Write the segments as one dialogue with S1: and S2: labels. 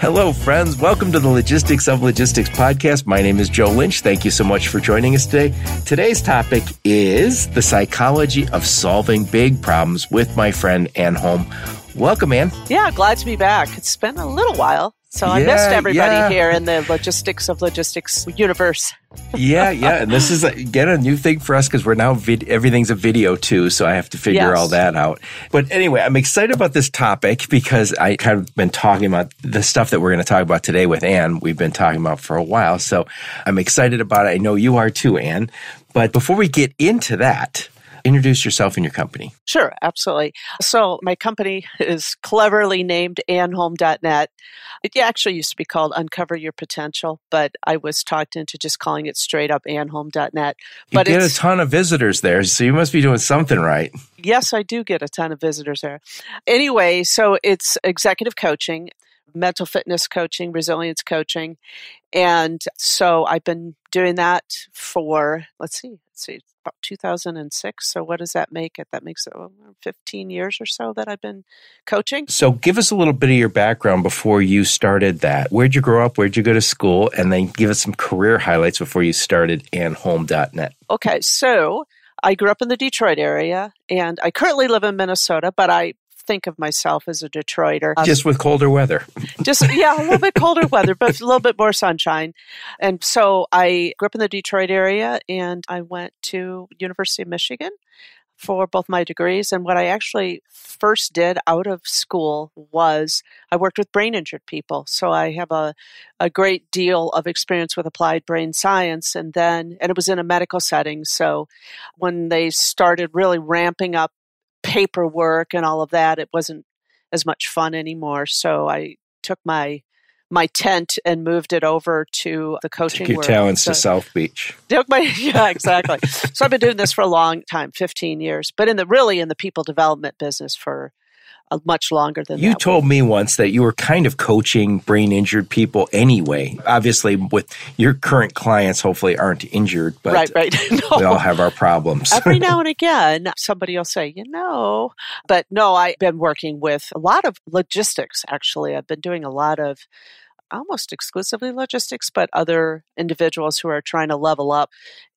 S1: Hello, friends. Welcome to the Logistics of Logistics podcast. My name is Joe Lynch. Thank you so much for joining us today. Today's topic is the psychology of solving big problems with my friend Ann Holm. Welcome, Ann.
S2: Yeah, glad to be back. It's been a little while. So I
S1: Yeah,
S2: missed everybody
S1: yeah.
S2: here in the logistics of logistics universe.
S1: yeah, yeah. And this is, again, a new thing for us because we're now, vid- everything's a video too. So I have to figure
S2: Yes.
S1: all that out. But anyway, I'm excited about this topic because I kind of been talking about the stuff that we're going to talk about today with Ann. We've been talking about for a while. So I'm excited about it. I know you are too, Ann. But before we get into that, introduce yourself and your company.
S2: Sure, absolutely. So my company is cleverly named AnnHolm.net. It actually used to be called Uncover Your Potential, but I was talked into just calling it straight up AnnHolm.net.
S1: You
S2: But
S1: get a ton of visitors there, so you must be doing something right.
S2: yes, I do get a ton of visitors there. Anyway, so it's executive coaching, mental fitness coaching, resilience coaching. And so I've been doing that for, let's see, see, about 2006. So what does that make it? That makes it oh, 15 years or so that I've been coaching.
S1: So give us a little bit of your background before you started that. Where'd you grow up? Where'd you go to school? And then give us some career highlights before you started AnnHolm.net.
S2: Okay, so I grew up in the Detroit area and I currently live in Minnesota, but I think of myself as a Detroiter.
S1: Just um, with colder weather.
S2: just yeah a little bit colder weather but a little bit more sunshine and so i grew up in the detroit area and i went to university of michigan for both my degrees and what i actually first did out of school was i worked with brain injured people so i have a, a great deal of experience with applied brain science and then and it was in a medical setting so when they started really ramping up paperwork and all of that it wasn't as much fun anymore so i took my my tent and moved it over to the coaching
S1: Take your
S2: world.
S1: talents
S2: So-
S1: to South Beach.
S2: took my yeah exactly so i've been doing this for a long time 15 years but in the really in the people development business for much longer than
S1: You told me once that you were kind of coaching brain injured people anyway. Obviously, with your current clients, hopefully aren't injured, but
S2: right right
S1: we all have our problems.
S2: Every now and again, somebody will say, you know, but no, I've been working with a lot of logistics, actually. I've been doing a lot of almost exclusively logistics, but other individuals who are trying to level up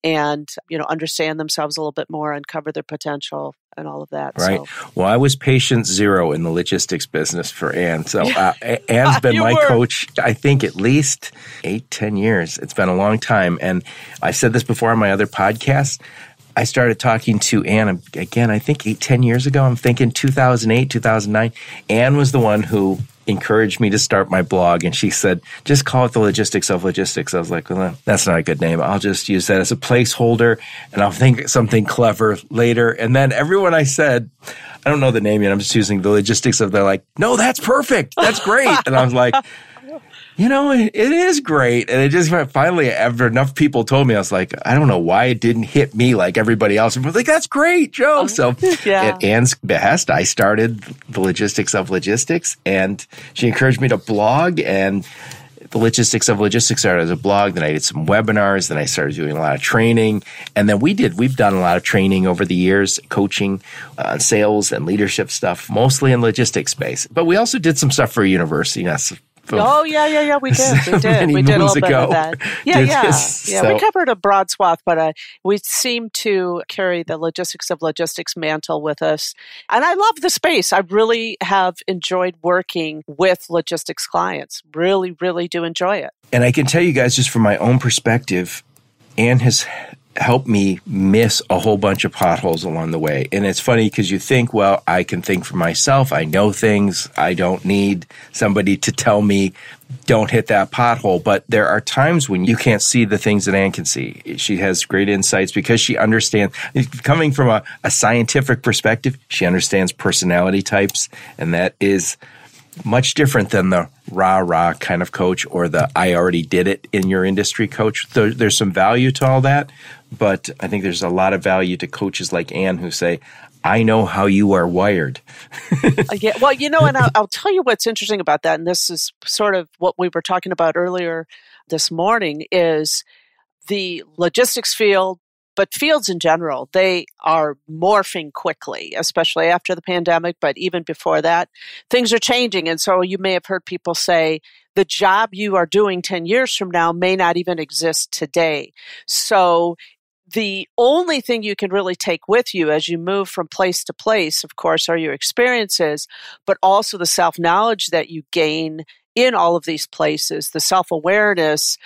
S2: and, you know, understand themselves a little bit more, and uncover their potential and all of that.
S1: Right.
S2: So,
S1: Well, I was patient zero in the logistics business for Ann. So uh, A- Ann's been my
S2: were.
S1: coach, I think, at least eight, ten years. It's been a long time. And I said this before on my other podcast. I started talking to Ann again, I think eight, ten years ago. I'm thinking 2008, 2009. Ann was the one who encouraged me to start my blog and she said just call it the logistics of logistics. I was like well that's not a good name. I'll just use that as a placeholder and i'll think something clever later. And then everyone i said i don't know the name yet. I'm just using the logistics of they're like no that's perfect. That's great. And i was like you know, it is great. And it just finally, after enough people told me, I was like, I don't know why it didn't hit me like everybody else. I was like, that's great, Joe. So
S2: Yeah.
S1: at Ann's behest, I started the logistics of logistics and she encouraged me to blog and the logistics of logistics started as a blog. Then I did some webinars. Then I started doing a lot of training. And then we did, we've done a lot of training over the years, coaching uh, sales and leadership stuff, mostly in logistics space. But we also did some stuff for a university. That's
S2: Oh yeah, yeah, yeah. We did. We did. We did a little bit of that. Yeah, yeah,
S1: this,
S2: yeah.
S1: so-
S2: We covered a broad swath, but uh, we seem to carry the logistics of logistics mantle with us, and I love the space. I really have enjoyed working with logistics clients. Really, really do enjoy it.
S1: And I can tell you guys, just from my own perspective, Ann has helped me miss a whole bunch of potholes along the way. And it's funny because you think, well, I can think for myself. I know things. I don't need somebody to tell me, don't hit that pothole. But there are times when you can't see the things that Ann can see. She has great insights because she understands, coming from a, a scientific perspective, she understands personality types. And that is much different than the rah rah kind of coach or the I already did it in your industry coach. There, there's some value to all that, but I think there's a lot of value to coaches like Ann who say, I know how you are wired.
S2: Uh, yeah, well, you know, and I'll, I'll tell you what's interesting about that, and this is sort of what we were talking about earlier this morning, is the logistics field, but fields in general, they are morphing quickly, especially after the pandemic, but even before that, things are changing. And so you may have heard people say, the job you are doing 10 years from now may not even exist today. So the only thing you can really take with you as you move from place to place, of course, are your experiences, but also the self knowledge that you gain in all of these places, the self awareness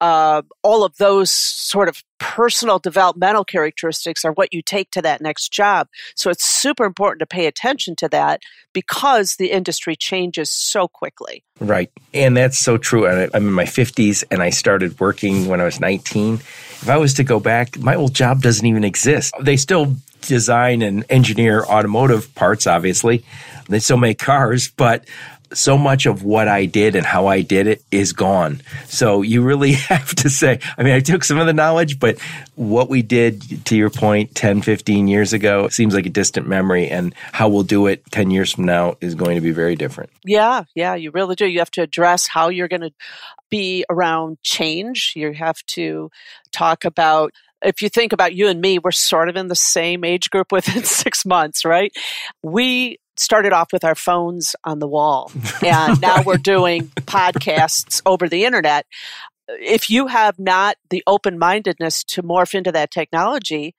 S2: uh, all of those sort of personal developmental characteristics are what you take to that next job. So it's super important to pay attention to that because the industry changes so quickly.
S1: Right. And that's so true. I'm in my 50s and I started working when I was 19. If I was to go back, my old job doesn't even exist. They still design and engineer automotive parts, obviously. They still make cars, but so much of what I did and how I did it is gone. So you really have to say, I mean, I took some of the knowledge, but what we did, to your point, 10, 15 years ago, seems like a distant memory. And how we'll do it 10 years from now is going to be very different.
S2: Yeah, yeah, you really do. You have to address how you're going to be around change. You have to talk about if you think about you and me, we're sort of in the same age group within six months, right? We started off with our phones on the wall and now we're doing podcasts over the internet. If you have not the open-mindedness to morph into that technology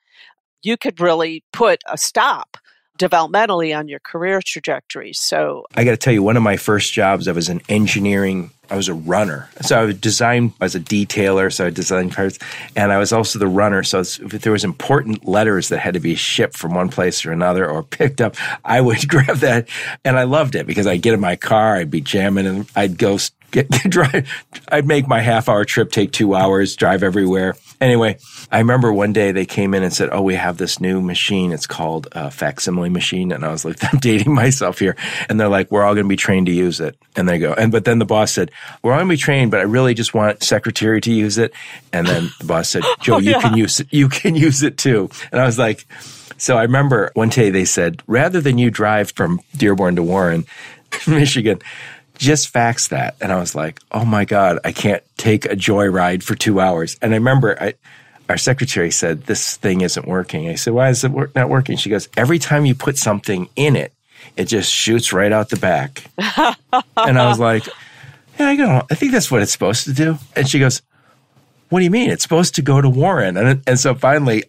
S2: you could really put a stop developmentally on your career trajectory. So
S1: i got to tell you one of my first jobs i was an engineering I was a runner. So I would design as a detailer. So I designed cars, and I was also the runner. So if there was important letters that had to be shipped from one place or another or picked up, I would grab that, and I loved it because I'd get in my car, I'd be jamming, and I'd go get, drive. I'd make my half hour trip take two hours, drive everywhere. Anyway, I remember one day they came in and said, "Oh, we have this new machine. It's called a facsimile machine." And I was like, "I'm dating myself here." And they're like, "We're all going to be trained to use it." And they go, and but then the boss said, "We're all going to be trained, but I really just want secretary to use it." And then the boss said, "Joe, oh, yeah. you can use it. You can use it too." And I was like. So I remember one day they said, rather than you drive from Dearborn to Warren, Michigan, just fax that. And I was like, oh my God, I can't take a joyride for two hours. And I remember I, our secretary said, this thing isn't working. I said, why is it not working? She goes, every time you put something in it, it just shoots right out the back. and I was like, yeah, I go, I think that's what it's supposed to do. And she goes, what do you mean? It's supposed to go to Warren. And, and so finally,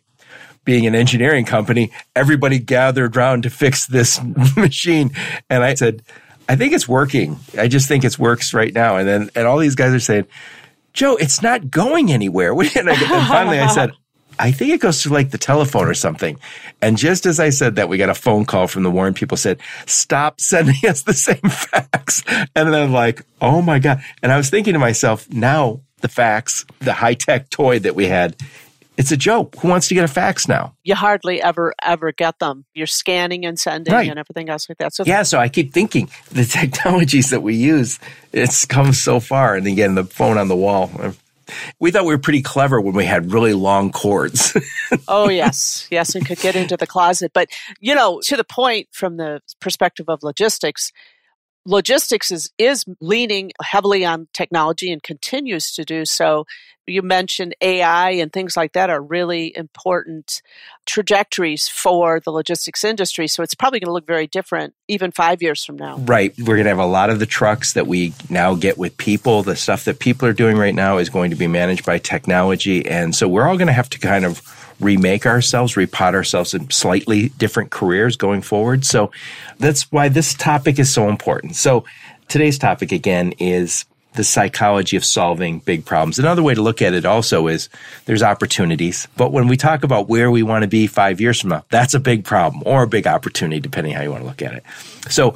S1: being an engineering company, everybody gathered around to fix this machine. And I said, I think it's working. I just think it works right now. And then, and all these guys are saying, Joe, it's not going anywhere. And, I, and finally I said, I think it goes to like the telephone or something. And just as I said that, we got a phone call from the Warren people said, stop sending us the same fax. And then I'm like, oh my God. And I was thinking to myself, now the fax, the high tech toy that we had it's a joke. Who wants to get a fax now?
S2: You hardly ever ever get them. You're scanning and sending right. and everything else like that.
S1: So yeah, so I keep thinking the technologies that we use, it's come so far. And again, the phone on the wall. We thought we were pretty clever when we had really long cords.
S2: oh yes, yes, and could get into the closet. But you know, to the point from the perspective of logistics, logistics is is leaning heavily on technology and continues to do so you mentioned AI and things like that are really important trajectories for the logistics industry. So it's probably going to look very different even five years from now.
S1: Right. We're going to have a lot of the trucks that we now get with people. The stuff that people are doing right now is going to be managed by technology. And so we're all going to have to kind of remake ourselves, repot ourselves in slightly different careers going forward. So that's why this topic is so important. So today's topic again is the psychology of solving big problems. Another way to look at it also is there's opportunities. But when we talk about where we want to be five years from now, that's a big problem or a big opportunity, depending how you want to look at it. So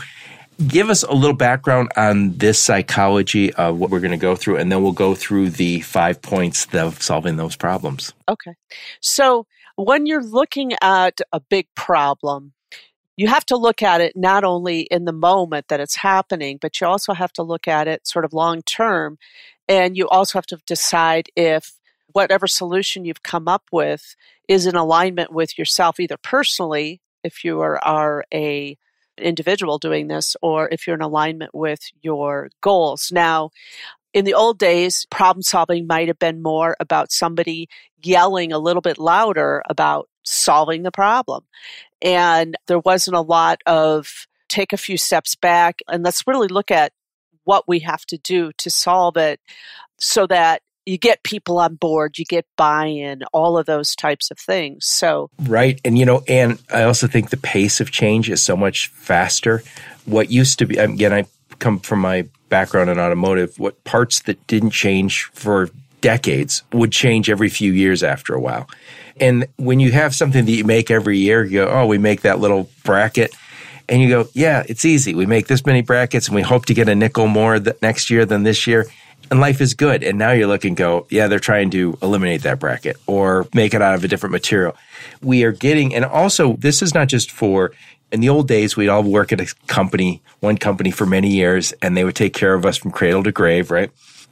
S1: give us a little background on this psychology of what we're going to go through, and then we'll go through the five points of solving those problems.
S2: Okay. So when you're looking at a big problem, you have to look at it not only in the moment that it's happening, but you also have to look at it sort of long term. And you also have to decide if whatever solution you've come up with is in alignment with yourself, either personally if you are, are a individual doing this or if you're in alignment with your goals. Now, in the old days, problem solving might have been more about somebody yelling a little bit louder about solving the problem. And there wasn't a lot of take a few steps back and let's really look at what we have to do to solve it so that you get people on board, you get buy in, all of those types of things. So,
S1: right. And, you know, and I also think the pace of change is so much faster. What used to be, again, I come from my background in automotive, what parts that didn't change for decades would change every few years after a while. And when you have something that you make every year, you go, oh, we make that little bracket. And you go, yeah, it's easy. We make this many brackets and we hope to get a nickel more next year than this year and life is good. And now you're looking, go, yeah, they're trying to eliminate that bracket or make it out of a different material. We are getting, and also this is not just for, in the old days, we'd all work at a company, one company for many years, and they would take care of us from cradle to grave, right?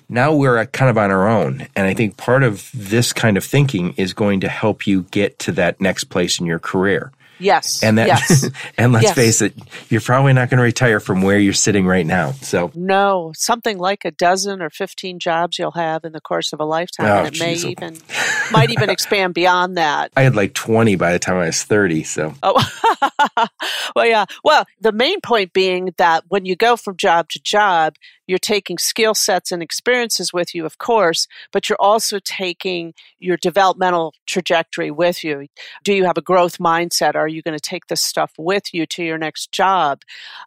S1: Now we're kind of on our own. And I think part of this kind of thinking is going to help you get to that next place in your career.
S2: Yes.
S1: And that,
S2: yes.
S1: and let's
S2: yes.
S1: face it, you're probably not going to retire from where you're sitting right now. So
S2: no, something like a dozen or fifteen jobs you'll have in the course of a lifetime,
S1: oh,
S2: and it geez. may even might even expand beyond that.
S1: I had like twenty by the time I was thirty. So
S2: oh, well, yeah. Well, the main point being that when you go from job to job, you're taking skill sets and experiences with you, of course, but you're also taking your developmental trajectory with you. Do you have a growth mindset? Are you going to take this stuff with you to your next job?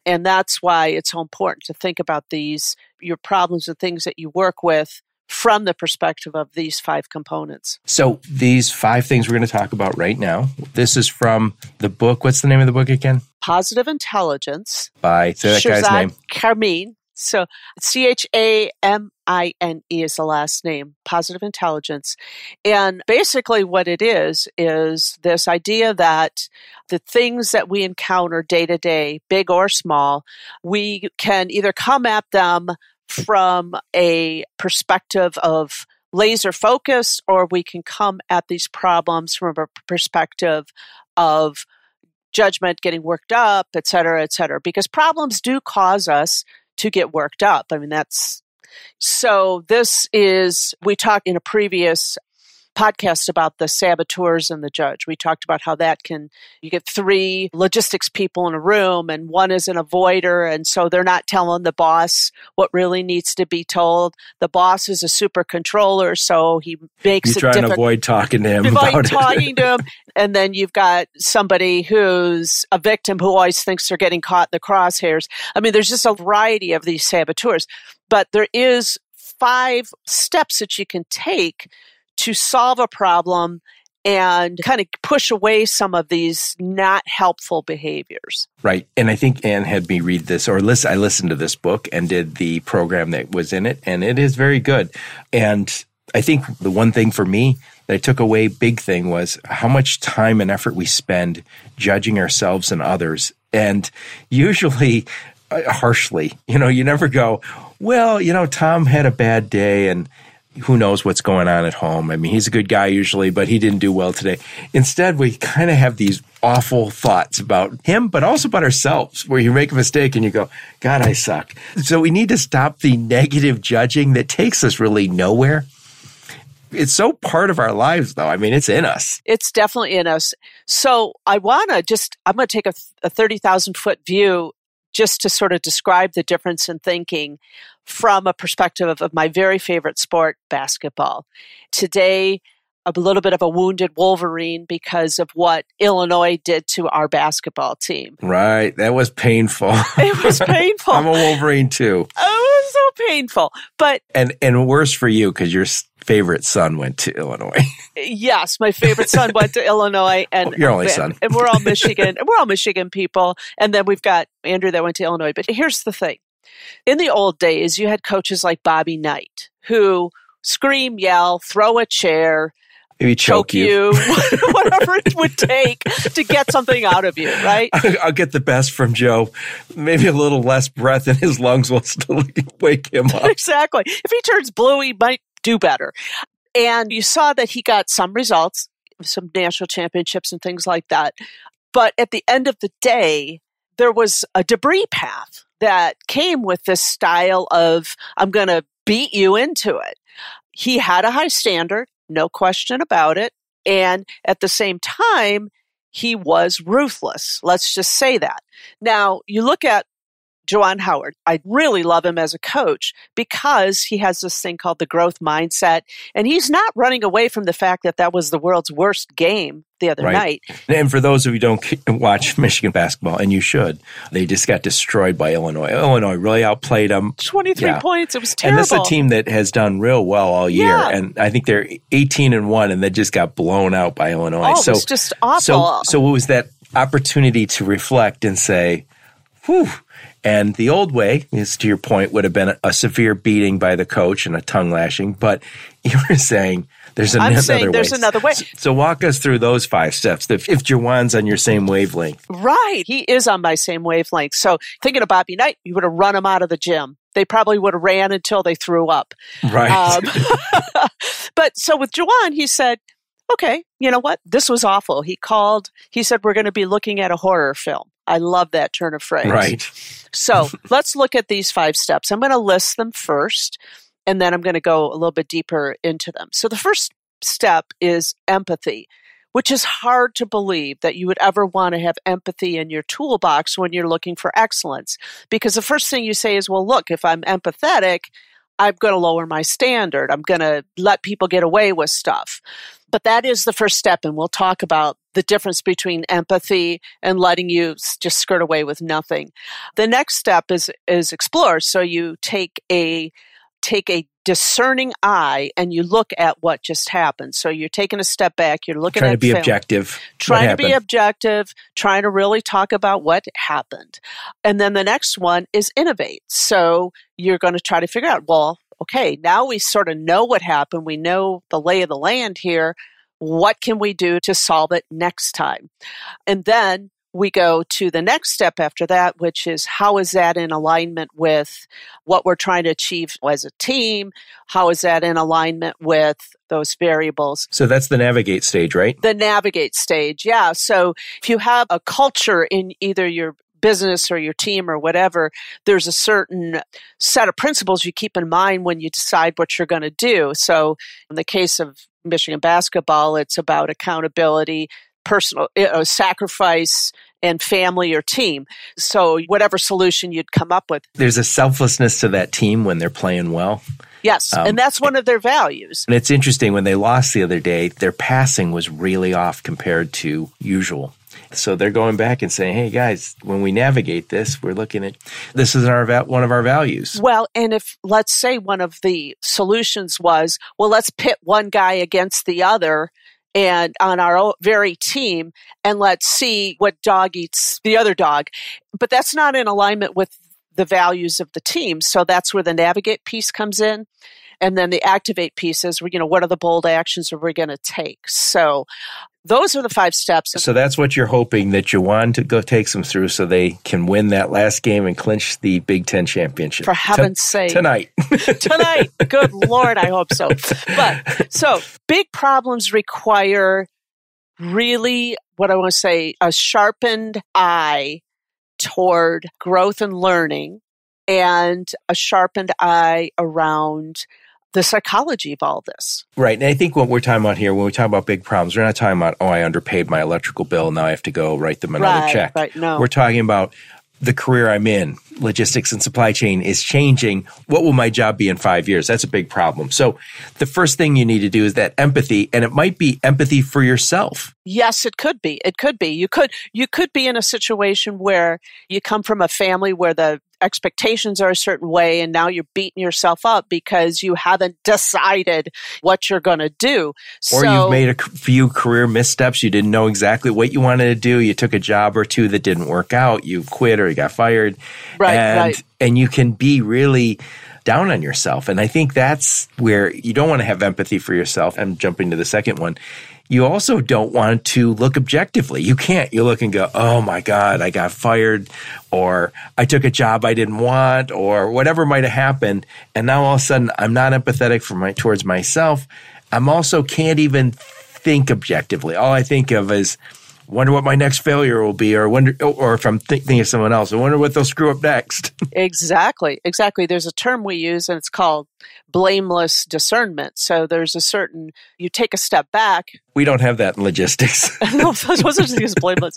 S2: And that's why it's so important to think about these, your problems and things that you work with from the perspective of these five components.
S1: So, these five things we're going to talk about right now. This is from the book. What's the name of the book again?
S2: Positive Intelligence.
S1: By, say that Shirzad guy's name.
S2: Chamine. So C H A M I N E is the last name, positive intelligence. And basically, what it is, is this idea that the things that we encounter day to day, big or small, we can either come at them from a perspective of laser focus, or we can come at these problems from a perspective of judgment, getting worked up, et cetera, et cetera. Because problems do cause us to get worked up. I mean, that's so. This is, we talked in a previous podcast about the saboteurs and the judge. We talked about how that can, you get three logistics people in a room and one is an avoider. And so they're not telling the boss what really needs to be told. The boss is a super controller. So he makes
S1: you
S2: it
S1: try and avoid talking to him
S2: avoid talking to him. And then you've got somebody who's a victim who always thinks they're getting caught in the crosshairs. I mean, there's just a variety of these saboteurs, but there is five steps that you can take to solve a problem and kind of push away some of these not helpful behaviors.
S1: Right. And I think Ann had me read this or listen I listened to this book and did the program that was in it and it is very good. And I think the one thing for me that I took away big thing was how much time and effort we spend judging ourselves and others. And usually uh, harshly, you know, you never go, well, you know, Tom had a bad day and who knows what's going on at home. I mean, he's a good guy usually, but he didn't do well today. Instead, we kind of have these awful thoughts about him, but also about ourselves, where you make a mistake and you go, God, I suck. So we need to stop the negative judging that takes us really nowhere. It's so part of our lives, though. I mean, it's in us.
S2: It's definitely in us. So I want to just, I'm going to take a, a 30,000 foot view just to sort of describe the difference in thinking from a perspective of, of my very favorite sport, basketball. Today, a little bit of a wounded Wolverine because of what Illinois did to our basketball team.
S1: Right. That was painful.
S2: It was painful.
S1: I'm a Wolverine too.
S2: Oh, it was so painful. But
S1: and and worse for you because your favorite son went to Illinois.
S2: yes, my favorite son went to Illinois, and
S1: your only son,
S2: and we're all Michigan, and we're all Michigan people. And then we've got Andrew that went to Illinois. But here's the thing: in the old days, you had coaches like Bobby Knight who scream, yell, throw a chair,
S1: maybe choke,
S2: choke you, whatever it would take to get something out of you, right?
S1: I'll get the best from Joe. Maybe a little less breath in his lungs will still wake him up.
S2: exactly. If he turns blue, he might do better. And you saw that he got some results, some national championships and things like that. But at the end of the day, there was a debris path that came with this style of, I'm going to beat you into it. He had a high standard, no question about it. And at the same time, he was ruthless. Let's just say that. Now, you look at Juwan Howard. I really love him as a coach because he has this thing called the growth mindset. And he's not running away from the fact that that was the world's worst game the other
S1: Right.
S2: night.
S1: And for those of you who don't watch Michigan basketball, and you should, they just got destroyed by Illinois. Illinois really outplayed them.
S2: 23
S1: Yeah.
S2: points. It was
S1: And this is a team that has done real well all year.
S2: Yeah.
S1: And I think they're 18 and 1, and they just got blown out by Illinois.
S2: Oh, it
S1: so,
S2: was just awful.
S1: So, so it was that opportunity to reflect and say, whew. And the old way is, to your point, would have been a, severe beating by the coach and a tongue lashing. But you were saying there's
S2: I'm
S1: another
S2: saying
S1: way.
S2: there's another way.
S1: So, so walk us through those five steps. If, if Juwan's on your same wavelength,
S2: Right. He is on my same wavelength. So thinking of Bobby Knight, you would have run him out of the gym. They probably would have ran until they threw up.
S1: right?
S2: Um, but so with Juwan, he said, okay, you know what? This was awful. He called, he said, we're going to be looking at a horror film. I love that turn of phrase.
S1: right.
S2: So let's look at these five steps. I'm going to list them first, and then I'm going to go a little bit deeper into them. So the first step is empathy, which is hard to believe that you would ever want to have empathy in your toolbox when you're looking for excellence. Because the first thing you say is, well, look, if I'm empathetic, I'm going to lower my standard. I'm going to let people get away with stuff. But that is the first step, and we'll talk about the difference between empathy and letting you just skirt away with nothing. The next step is is explore. So you take a take a discerning eye and you look at what just happened. So you're taking a step back. You're looking
S1: Trying to be objective.
S2: Trying to be objective, trying to really talk about what happened. And then the next one is innovate. So you're going to try to figure out, well, okay, now we sort of know what happened. We know the lay of the land here. What can we do to solve it next time? And then we go to the next step after that, which is how is that in alignment with what we're trying to achieve as a team? How is that in alignment with those variables?
S1: So that's the navigate stage, right?
S2: the navigate stage. Yeah. So if you have a culture in either your business or your team or whatever, there's a certain set of principles you keep in mind when you decide what you're going to do. So in the case of Michigan basketball, it's about accountability, personal you know, sacrifice, and family or team. So whatever solution you'd come up with.
S1: There's a selflessness to that team when they're playing well.
S2: Yes.
S1: Um,
S2: and that's one of their values.
S1: And it's interesting when they lost the other day, their passing was really off compared to usual. So they're going back and saying, "Hey guys, when we navigate this, we're looking at this is our one of our values."
S2: Well, and if let's say one of the solutions was, well, let's pit one guy against the other and on our very team and let's see what dog eats the other dog. But that's not in alignment with the values of the team. So that's where the navigate piece comes in. And then the activate piece is, you know, what are the bold actions are we going to take? So those are the five steps.
S1: So that's what you're hoping that Juwan to go takes them through, so they can win that last game and clinch the Big Ten championship.
S2: For heaven's sake.
S1: tonight.
S2: tonight. Good Lord, I hope so. But so big problems require really what I want to say a sharpened eye toward growth and learning and a sharpened eye around the psychology of all this.
S1: Right. And I think what we're talking about here, when we talk about big problems, we're not talking about, oh, I underpaid my electrical bill. Now I have to go write them another
S2: right,
S1: check.
S2: right. No.
S1: We're talking about the career I'm in, logistics and supply chain is changing. What will my job be in five years? That's a big problem. So the first thing you need to do is that empathy, and it might be empathy for yourself.
S2: Yes, it could be. It could be. You could you could be in a situation where you come from a family where the expectations are a certain way and now you're beating yourself up because you haven't decided what you're going to do.
S1: Or
S2: so,
S1: you've made a few career missteps. You didn't know exactly what you wanted to do. You took a job or two that didn't work out. You quit or you got fired.
S2: Right,
S1: and,
S2: right.
S1: And you can be really down on yourself. And I think that's where you don't want to have empathy for yourself. I'm jumping to the second one. You also don't want to look objectively. You can't. You look and go, oh my God, I got fired, or I took a job I didn't want, or whatever might have happened. And now all of a sudden I'm not empathetic for my towards myself. I'm also can't even think objectively. All I think of is wonder what my next failure will be, or wonder, or if I'm thinking of someone else, I wonder what they'll screw up next.
S2: exactly, exactly. There's a term we use, and it's called blameless discernment. So there's a certain you take a step back.
S1: We don't have that in logistics.
S2: no, wasn't just blameless.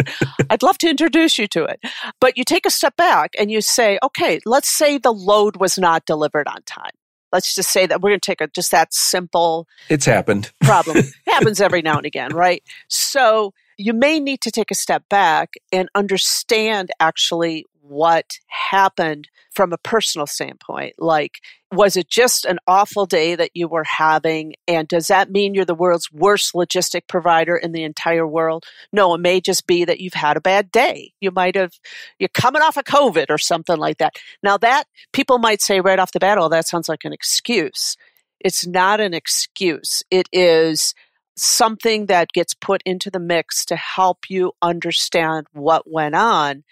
S2: I'd love to introduce you to it, but you take a step back and you say, okay, let's say the load was not delivered on time let's just say that we're going to take a just that simple
S1: it's happened
S2: problem it happens every now and again right so you may need to take a step back and understand actually what happened from a personal standpoint. Like, was it just an awful day that you were having? And does that mean you're the world's worst logistic provider in the entire world? No, it may just be that you've had a bad day. You might have, you're coming off of COVID or something like that. Now, that people might say right off the bat, oh, that sounds like an excuse. It's not an excuse. It is something that gets put into the mix to help you understand what went on.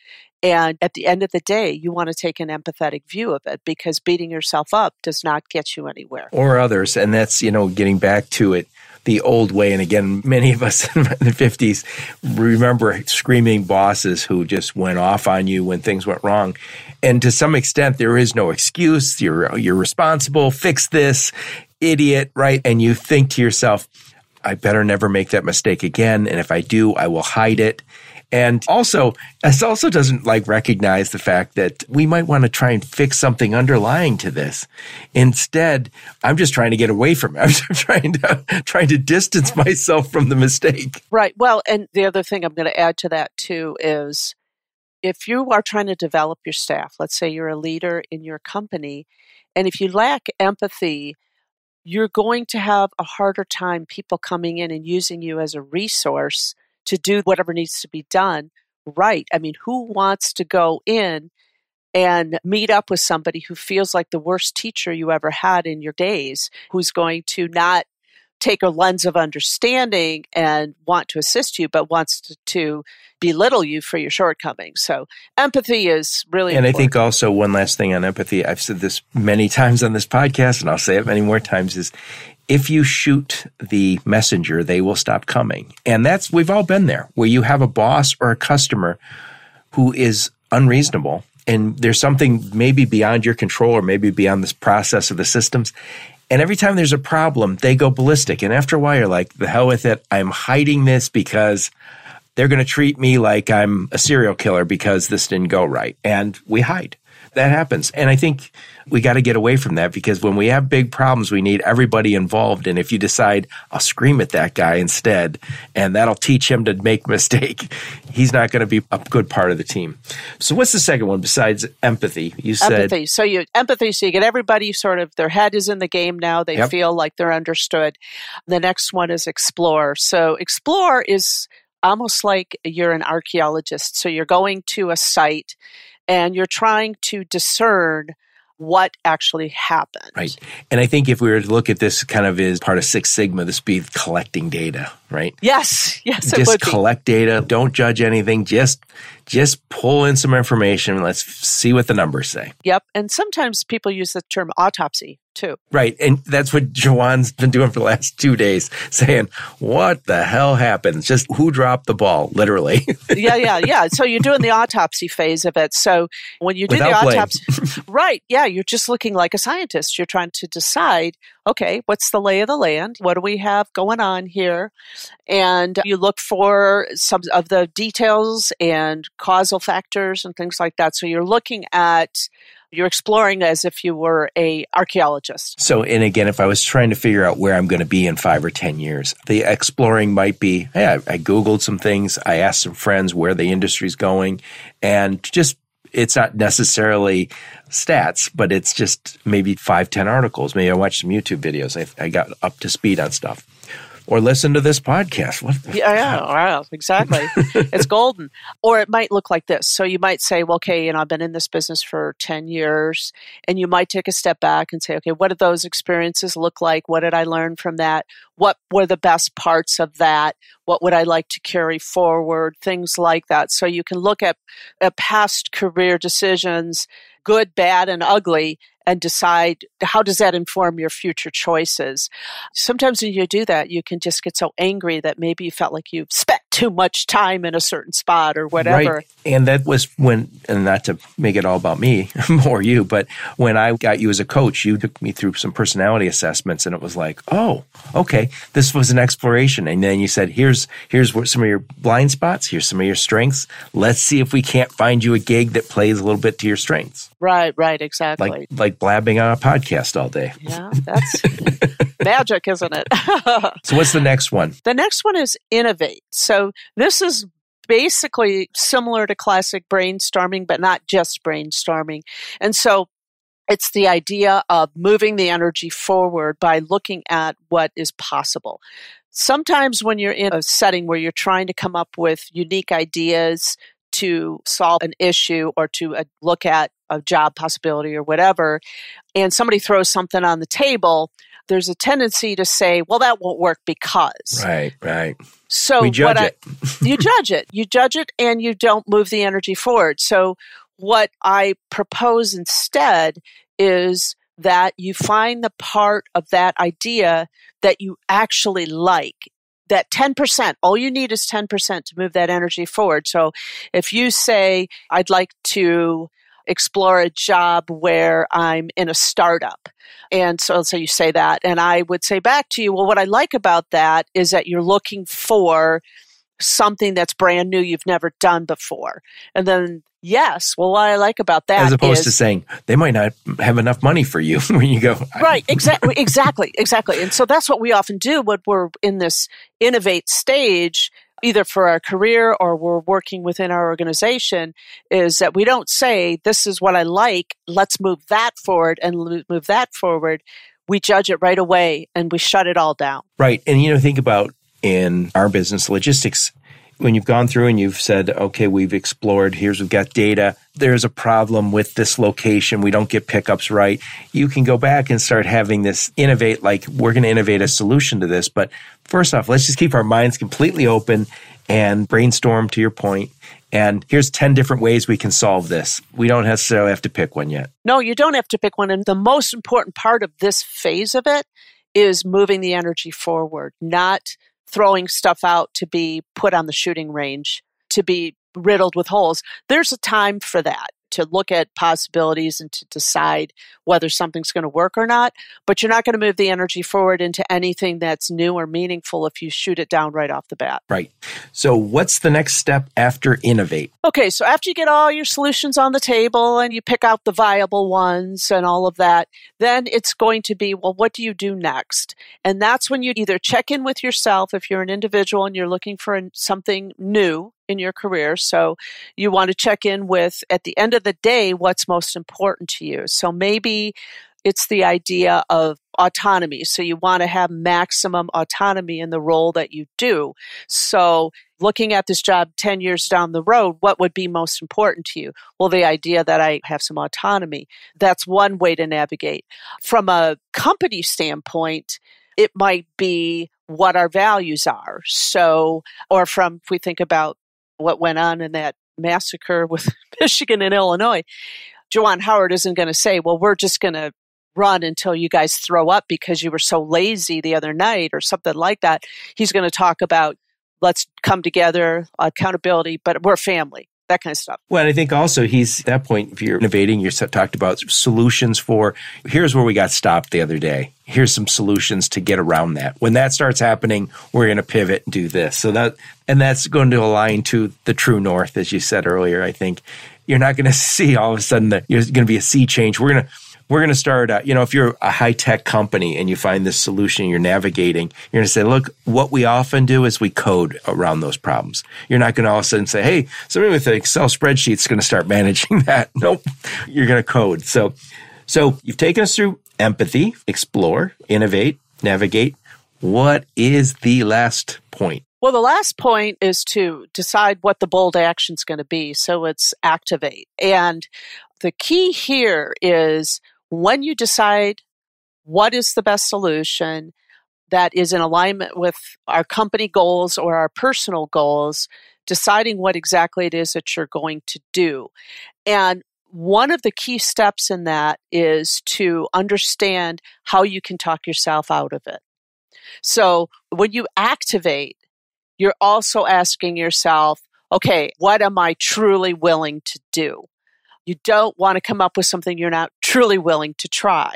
S2: And at the end of the day, you want to take an empathetic view of it because beating yourself up does not get you anywhere.
S1: Or others. And that's, you know, getting back to it the old way. And again, many of us in the 50s remember screaming bosses who just went off on you when things went wrong. And to some extent, there is no excuse. You're, you're responsible. Fix this, idiot, right? And you think to yourself, I better never make that mistake again. And if I do, I will hide it. And also, this also doesn't like recognize the fact that we might want to try and fix something underlying to this. Instead, I'm just trying to get away from it. I'm trying to trying to distance myself from the mistake.
S2: Right. Well, and the other thing I'm going to add to that too is if you are trying to develop your staff, let's say you're a leader in your company, and if you lack empathy you're going to have a harder time people coming in and using you as a resource to do whatever needs to be done right. I mean, who wants to go in and meet up with somebody who feels like the worst teacher you ever had in your days, who's going to not take a lens of understanding and want to assist you, but wants to, to belittle you for your shortcomings. So empathy is really
S1: And
S2: important.
S1: I think also one last thing on empathy, I've said this many times on this podcast and I'll say it many more times is if you shoot the messenger, they will stop coming. And that's we've all been there where you have a boss or a customer who is unreasonable and there's something maybe beyond your control or maybe beyond this process of the systems and every time there's a problem, they go ballistic. And after a while, you're like, the hell with it. I'm hiding this because they're going to treat me like I'm a serial killer because this didn't go right. And we hide that happens. And I think we got to get away from that because when we have big problems, we need everybody involved. And if you decide, I'll scream at that guy instead, and that'll teach him to make mistake, he's not going to be a good part of the team. So, what's the second one besides empathy?
S2: You said empathy. So, you empathy. So, you get everybody sort of their head is in the game now. They yep. feel like they're understood. The next one is explore. So, explore is almost like you're an archaeologist. So, you're going to a site and you're trying to discern what actually happened.
S1: Right. And I think if we were to look at this kind of as part of Six Sigma, this be collecting data, right?
S2: Yes. Yes.
S1: Just collect be. data. Don't judge anything. Just just pull in some information. Let's see what the numbers say.
S2: Yep. And sometimes people use the term autopsy too.
S1: Right. And that's what Juwan's been doing for the last two days, saying, what the hell happened? Just who dropped the ball, literally.
S2: yeah, yeah, yeah. So you're doing the autopsy phase of it. So when you do
S1: Without
S2: the autopsy, right. Yeah. You're just looking like a scientist. You're trying to decide, okay, what's the lay of the land? What do we have going on here? And you look for some of the details and causal factors and things like that. So you're looking at you're exploring as if you were a archaeologist.
S1: So, and again, if I was trying to figure out where I'm going to be in five or 10 years, the exploring might be, hey, I, I Googled some things. I asked some friends where the industry's going and just it's not necessarily stats, but it's just maybe five, 10 articles. Maybe I watched some YouTube videos. I, I got up to speed on stuff or listen to this podcast. What
S2: yeah, yeah, wow, exactly. it's golden. Or it might look like this. So you might say, well, okay, you know, I've been in this business for 10 years. And you might take a step back and say, okay, what did those experiences look like? What did I learn from that? What were the best parts of that? What would I like to carry forward? Things like that. So you can look at, at past career decisions, good, bad, and ugly, and decide how does that inform your future choices. Sometimes when you do that, you can just get so angry that maybe you felt like you spent too much time in a certain spot or whatever.
S1: Right. And that was when, and not to make it all about me or you, but when I got you as a coach, you took me through some personality assessments and it was like, oh, okay, this was an exploration. And then you said, here's, here's what some of your blind spots. Here's some of your strengths. Let's see if we can't find you a gig that plays a little bit to your strengths.
S2: Right, right, exactly.
S1: Like, like blabbing on a podcast all day.
S2: Yeah, that's magic, isn't it?
S1: so what's the next one?
S2: The next one is innovate. So this is basically similar to classic brainstorming, but not just brainstorming. And so it's the idea of moving the energy forward by looking at what is possible. Sometimes when you're in a setting where you're trying to come up with unique ideas to solve an issue or to uh, look at a job possibility or whatever, and somebody throws something on the table, there's a tendency to say, well, that won't work because.
S1: Right, right.
S2: So
S1: we judge
S2: it. I, you judge it. You judge it and you don't move the energy forward. So what I propose instead is that you find the part of that idea that you actually like. That 10%, all you need is 10% to move that energy forward. So if you say, I'd like to explore a job where I'm in a startup. And so, so you say that. And I would say back to you, well, what I like about that is that you're looking for something that's brand new you've never done before. And then Yes. Well, what I like about that
S1: as opposed
S2: is,
S1: to saying they might not have enough money for you when you go
S2: right. Exactly. exactly. Exactly. And so that's what we often do when we're in this innovate stage either for our career or we're working within our organization is that we don't say, this is what I like, let's move that forward and move that forward. We judge it right away and we shut it all down.
S1: Right. And, you know, think about in our business logistics, when you've gone through and you've said, okay, we've explored, here's, we've got data, there's a problem with this location, we don't get pickups right, you can go back and start having this innovate, like we're going to innovate a solution to this. But first off, let's just keep our minds completely open and brainstorm to your point. And here's 10 different ways we can solve this. We don't necessarily have to pick one yet.
S2: No, you don't have to pick one. And the most important part of this phase of it is moving the energy forward, not throwing stuff out to be put on the shooting range, to be riddled with holes. There's a time for that to look at possibilities and to decide whether something's going to work or not. But you're not going to move the energy forward into anything that's new or meaningful if you shoot it down right off the bat.
S1: Right. So, what's the next step after innovate?
S2: Okay, so after you get all your solutions on the table and you pick out the viable ones and all of that, then it's going to be, well, what do you do next? And that's when you either check in with yourself if you're an individual and you're looking for something new in your career. So you want to check in with, at the end of the day, what's most important to you. So maybe it's the idea of autonomy. So you want to have maximum autonomy in the role that you do. So looking at this job 10 years down the road, what would be most important to you? Well, the idea that I have some autonomy. That's one way to navigate. From a company standpoint, it might be what our values are. So, or from, if we think about what went on in that massacre with Michigan and Illinois, Juwan Howard isn't going to say, well, we're just going to run until you guys throw up because you were so lazy the other night or something like that. He's going to talk about let's come together, accountability, but we're family that kind of stuff.
S1: Well, I think also he's at that point, if you're innovating, you talked about solutions for here's where we got stopped the other day. Here's some solutions to get around that. When that starts happening, we're going to pivot and do this. So that, and that's going to align to the true north, as you said earlier. I think you're not going to see all of a sudden that there's going to be a sea change. We're going to, we're going to start, uh, you know, if you're a high tech company and you find this solution you're navigating, you're going to say, look, what we often do is we code around those problems. You're not going to all of a sudden say, hey, somebody with an Excel spreadsheet is going to start managing that. Nope. You're going to code. So, so you've taken us through empathy, explore, innovate, navigate. What is the last point?
S2: Well, the last point is to decide what the bold action is going to be. So it's activate. And the key here is when you decide what is the best solution that is in alignment with our company goals or our personal goals, deciding what exactly it is that you're going to do. And one of the key steps in that is to understand how you can talk yourself out of it. So when you activate, you're also asking yourself, okay, what am I truly willing to do? You don't want to come up with something you're not truly willing to try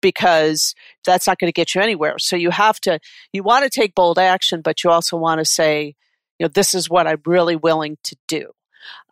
S2: because that's not going to get you anywhere. So you have to, you want to take bold action, but you also want to say, you know, this is what I'm really willing to do.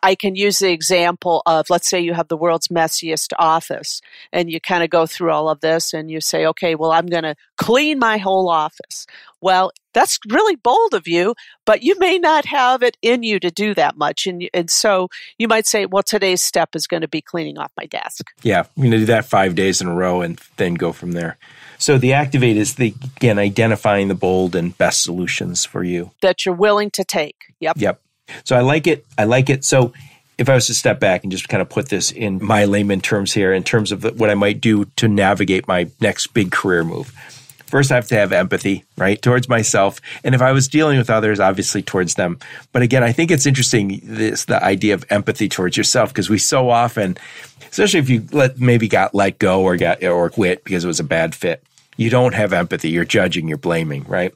S2: I can use the example of let's say you have the world's messiest office and you kind of go through all of this and you say, okay, well, I'm going to clean my whole office. Well, that's really bold of you, but you may not have it in you to do that much. And, and so you might say, well, today's step is going to be cleaning off my desk.
S1: Yeah, I'm going to do that five days in a row and then go from there. So the activate is the again identifying the bold and best solutions for you
S2: that you're willing to take. Yep.
S1: Yep. So I like it. I like it. So if I was to step back and just kind of put this in my layman terms here, in terms of what I might do to navigate my next big career move, first I have to have empathy, right, towards myself. And if I was dealing with others, obviously towards them. But again, I think it's interesting this the idea of empathy towards yourself because we so often, especially if you let maybe got let go or got or quit because it was a bad fit, you don't have empathy. You're judging, you're blaming, right?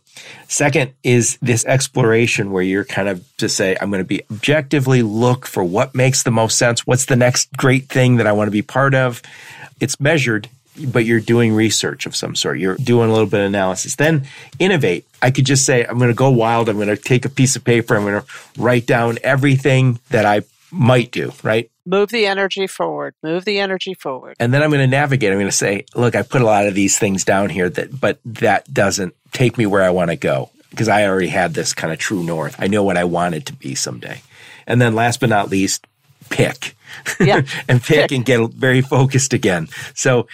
S1: Second is this exploration where you're kind of to say, I'm going to be objectively look for what makes the most sense. What's the next great thing that I want to be part of? It's measured, but you're doing research of some sort. You're doing a little bit of analysis. Then innovate. I could just say, I'm going to go wild. I'm going to take a piece of paper. I'm going to write down everything that I might do, right?
S2: Move the energy forward. Move the energy forward.
S1: And then I'm going to navigate. I'm going to say, look, I put a lot of these things down here that, but that doesn't take me where I want to go because I already had this kind of true north. I know what I wanted to be someday. And then last but not least, pick.
S2: Yeah.
S1: and pick, pick and get very focused again. So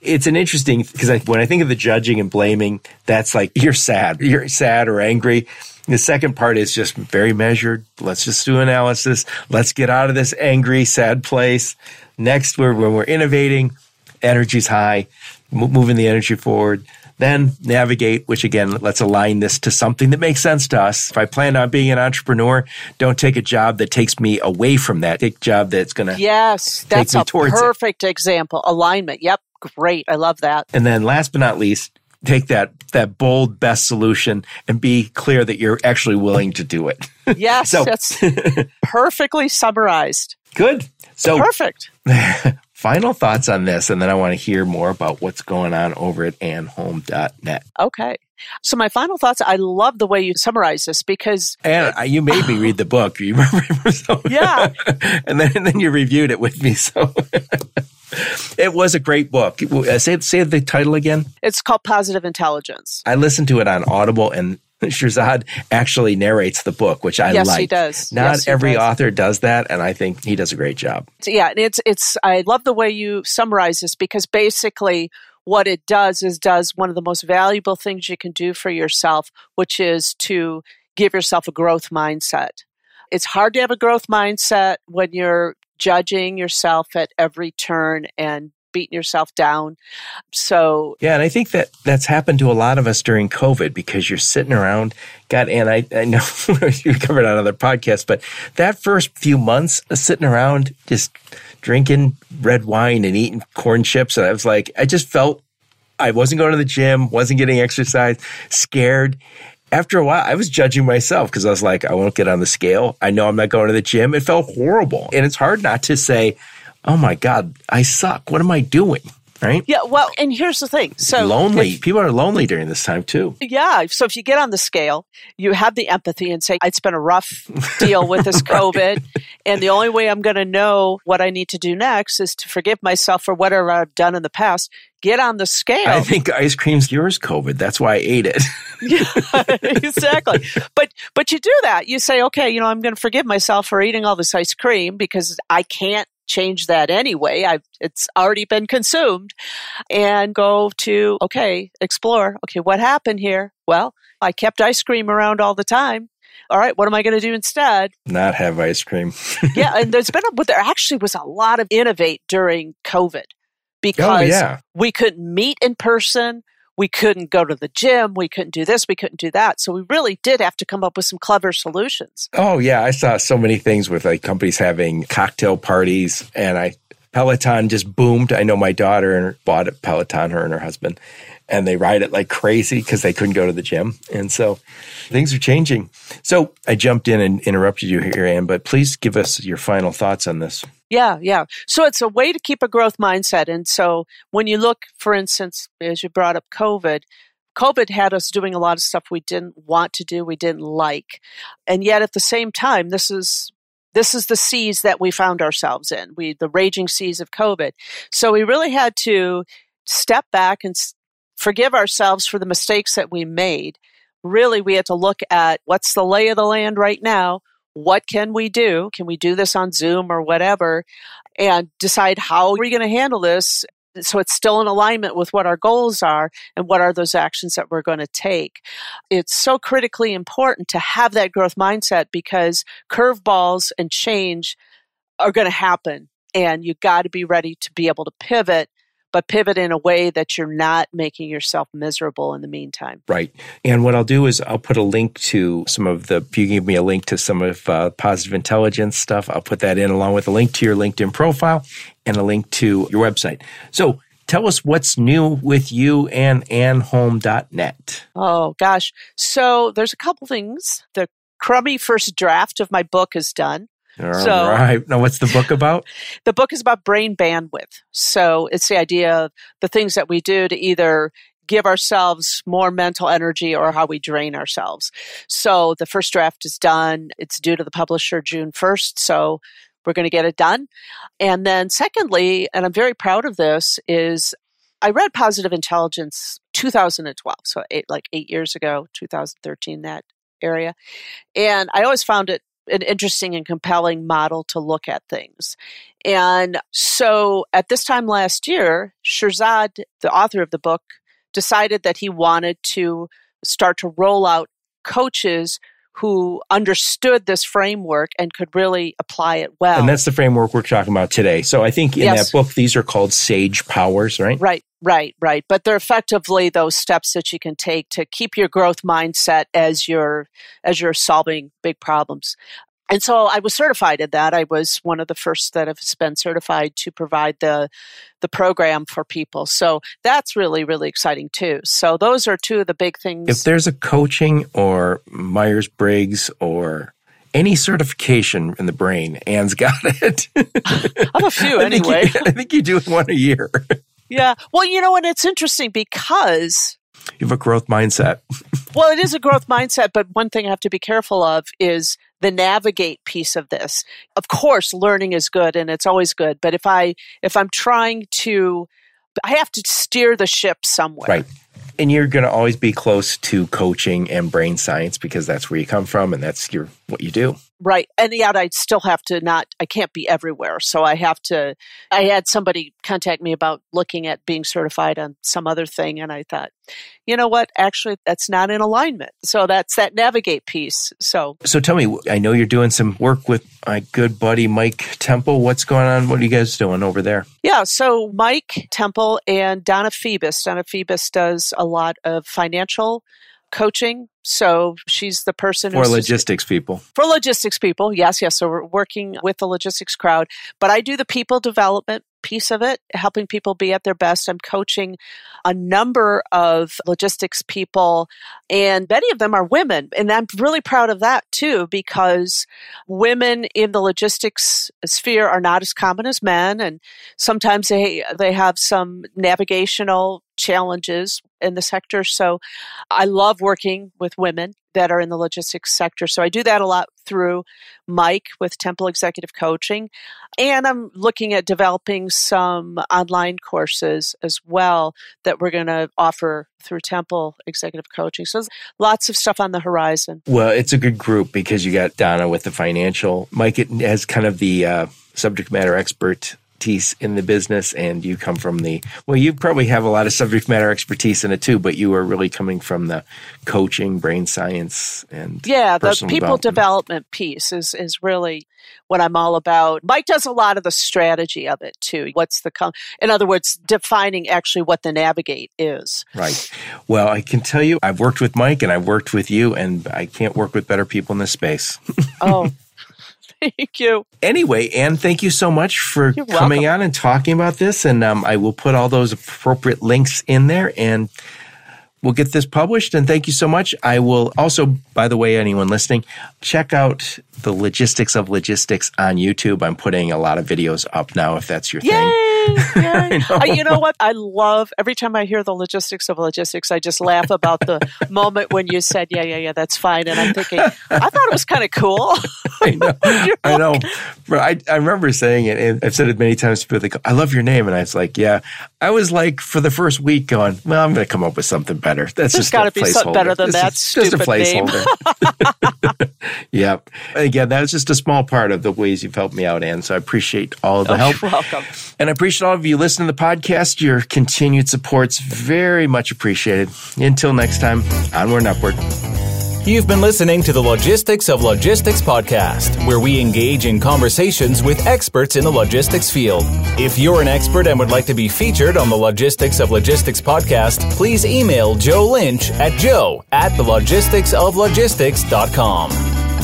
S1: it's an interesting because when I think of the judging and blaming, that's like you're sad, you're sad or angry. The second part is just very measured. Let's just do analysis. Let's get out of this angry, sad place. Next, we're, when we're innovating, energy's high, moving the energy forward. Then navigate, which again, let's align this to something that makes sense to us. If I plan on being an entrepreneur, don't take a job that takes me away from that. Take a job that's going to
S2: yes, that's a perfect it. example. Alignment. Yep, great. I love that.
S1: And then last but not least, take that that bold best solution and be clear that you're actually willing to do it.
S2: Yes, so, that's perfectly summarized.
S1: Good. So
S2: perfect.
S1: final thoughts on this, and then I want to hear more about what's going on over at AnnHolm.net.
S2: Okay. So my final thoughts. I love the way you summarize this because
S1: you made me read the book. You remember?
S2: So, yeah,
S1: and then and then you reviewed it with me. So it was a great book. Uh, say say the title again.
S2: It's called Positive Intelligence.
S1: I listened to it on Audible, and Shirzad actually narrates the book, which I
S2: yes,
S1: like.
S2: he does.
S1: Not
S2: yes,
S1: every
S2: does.
S1: author does that, and I think he does a great job.
S2: Yeah, it's it's. I love the way you summarize this because basically what it does is does one of the most valuable things you can do for yourself, which is to give yourself a growth mindset. It's hard to have a growth mindset when you're judging yourself at every turn and beating yourself down. So
S1: yeah, and I think that that's happened to a lot of us during COVID because you're sitting around. God, and I, I know you covered on other podcasts, but that first few months sitting around just drinking red wine and eating corn chips, and I was like, I just felt I wasn't going to the gym, wasn't getting exercise, scared after a while, I was judging myself because I was like, I won't get on the scale. I know I'm not going to the gym. It felt horrible. And it's hard not to say, oh my God, I suck. What am I doing? Right?
S2: Yeah. Well, and here's the thing. So
S1: lonely. If, People are lonely during this time too.
S2: Yeah. So if you get on the scale, you have the empathy and say, it's been a rough deal with this right. COVID. And the only way I'm going to know what I need to do next is to forgive myself for whatever I've done in the past get on the scale.
S1: I think ice cream's yours, COVID. That's why I ate it.
S2: yeah, exactly. But but you do that. You say, okay, you know, I'm going to forgive myself for eating all this ice cream because I can't change that anyway. I've it's already been consumed, and go to okay, explore. Okay, what happened here? Well, I kept ice cream around all the time all right, what am I going to do instead?
S1: Not have ice cream.
S2: yeah, and there's been a, but there actually was a lot of innovate during COVID oh, because
S1: oh, yeah.
S2: we couldn't meet in person. We couldn't go to the gym. We couldn't do this. We couldn't do that. So we really did have to come up with some clever solutions.
S1: Oh, yeah. I saw so many things with like companies having cocktail parties and I, Peloton just boomed. I know my daughter bought a Peloton, her and her husband, and they ride it like crazy because they couldn't go to the gym. And so things are changing. So I jumped in and interrupted you here, Ann, but please give us your final thoughts on this.
S2: Yeah, yeah. So it's a way to keep a growth mindset. And so when you look, for instance, as you brought up COVID, COVID had us doing a lot of stuff we didn't want to do, we didn't like. And yet at the same time, this is this is the seas that we found ourselves in. We the raging seas of COVID. So we really had to step back and forgive ourselves for the mistakes that we made. Really, we had to look at what's the lay of the land right now. What can we do? Can we do this on Zoom or whatever? And decide how are we going to handle this so it's still in alignment with what our goals are and what are those actions that we're going to take. It's so critically important to have that growth mindset because curveballs and change are going to happen and you got to be ready to be able to pivot but pivot in a way that you're not making yourself miserable in the meantime.
S1: Right. And what I'll do is I'll put a link to some of the, if you give me a link to some of uh, positive intelligence stuff, I'll put that in along with a link to your LinkedIn profile and a link to your website. So tell us what's new with you and AnnHolm.net.
S2: Oh, gosh. So there's a couple things. The crummy first draft of my book is done.
S1: All so, right. Now, what's the book about?
S2: the book is about brain bandwidth. So it's the idea of the things that we do to either give ourselves more mental energy or how we drain ourselves. So the first draft is done. It's due to the publisher June 1st. So we're going to get it done. And then, secondly, and I'm very proud of this, is I read Positive Intelligence 2012, so eight, like eight years ago, 2013, that area. And I always found it an interesting and compelling model to look at things. And so at this time last year, Shirzad, the author of the book, decided that he wanted to start to roll out coaches who understood this framework and could really apply it well.
S1: And that's the framework we're talking about today. So I think in yes. that book, these are called sage powers, right?
S2: Right, right, right. But they're effectively those steps that you can take to keep your growth mindset as you're as you're solving big problems and so I was certified in that. I was one of the first that have been certified to provide the the program for people. So that's really really exciting too. So those are two of the big things.
S1: If there's a coaching or Myers Briggs or any certification in the brain, Ann's got it.
S2: I'm a few anyway.
S1: I think, you, I think you do one a year.
S2: Yeah. Well, you know, and it's interesting because
S1: you have a growth mindset.
S2: well, it is a growth mindset, but one thing I have to be careful of is the navigate piece of this. Of course, learning is good and it's always good, but if I if I'm trying to I have to steer the ship somewhere.
S1: Right. And you're going to always be close to coaching and brain science because that's where you come from and that's your what you do.
S2: Right. And yet I still have to not, I can't be everywhere. So I have to, I had somebody contact me about looking at being certified on some other thing. And I thought, you know what? Actually, that's not in alignment. So that's that navigate piece. So,
S1: so tell me, I know you're doing some work with my good buddy Mike Temple. What's going on? What are you guys doing over there?
S2: Yeah. So Mike Temple and Donna Phoebus. Donna Phoebus does a lot of financial coaching. So she's the person
S1: for logistics people.
S2: For logistics people, yes, yes. So we're working with the logistics crowd, but I do the people development piece of it, helping people be at their best. I'm coaching a number of logistics people, and many of them are women. And I'm really proud of that too, because women in the logistics sphere are not as common as men. And sometimes they, they have some navigational challenges in the sector. So I love working with women that are in the logistics sector. So I do that a lot through Mike with Temple Executive Coaching. And I'm looking at developing some online courses as well that we're going to offer through Temple Executive Coaching. So lots of stuff on the horizon.
S1: Well, it's a good group because you got Donna with the financial. Mike has kind of the uh, subject matter expert expertise in the business and you come from the well you probably have a lot of subject matter expertise in it too but you are really coming from the coaching brain science and
S2: yeah the people development. development piece is is really what i'm all about. Mike does a lot of the strategy of it too. What's the com- in other words defining actually what the navigate is.
S1: Right. Well i can tell you i've worked with mike and i've worked with you and i can't work with better people in this space.
S2: Oh Thank you.
S1: Anyway, Ann, thank you so much for
S2: You're
S1: coming
S2: welcome.
S1: on and talking about this. And um, I will put all those appropriate links in there and we'll get this published. And thank you so much. I will also, by the way, anyone listening, check out the logistics of logistics on YouTube. I'm putting a lot of videos up now if that's your thing.
S2: Yay!
S1: Know.
S2: Uh, you know what? I love every time I hear the logistics of logistics, I just laugh about the moment when you said, Yeah, yeah, yeah, that's fine. And I'm thinking, I thought it was kind of cool.
S1: I know. I know. But I, I remember saying it, and I've said it many times to people. They go, I love your name. And I was like, yeah. I was like, for the first week, going, well, I'm going to come up with something better. That's
S2: There's
S1: just
S2: gotta be something better than
S1: This
S2: that
S1: just a placeholder. Yep. Again, that was just a small part of the ways you've helped me out, Ann. So I appreciate all of the
S2: Oh,
S1: help.
S2: you're welcome.
S1: And I appreciate all of you listening to the podcast. Your continued support's very much appreciated. Until next time, onward and upward.
S3: You've been listening to the Logistics of Logistics podcast, where we engage in conversations with experts in the logistics field. If you're an expert and would like to be featured on the Logistics of Logistics podcast, please email Joe Lynch at joe at the logisticsoflogistics.com.